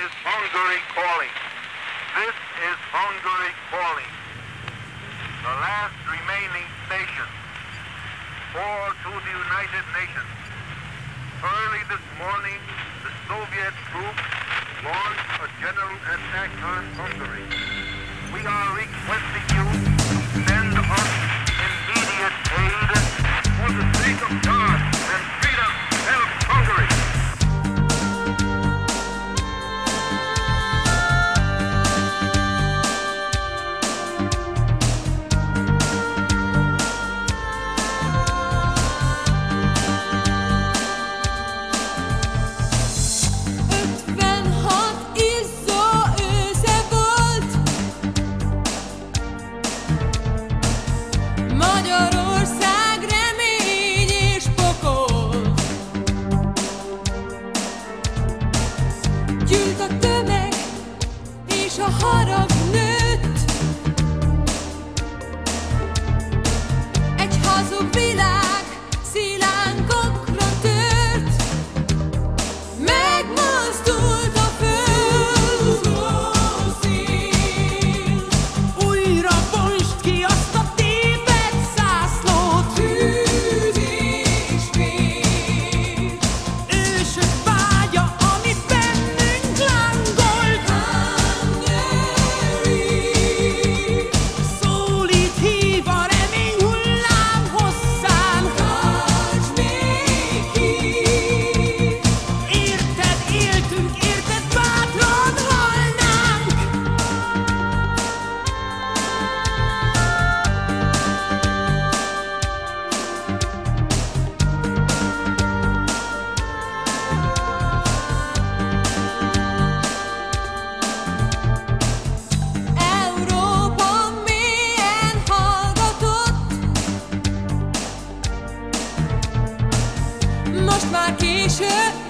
is Hungary calling. This is Hungary calling. The last remaining station or to the United Nations. Early this morning, the Soviet troops launched a general attack on Hungary. We are requesting you to send us Gyűlt vielleicht mag ich.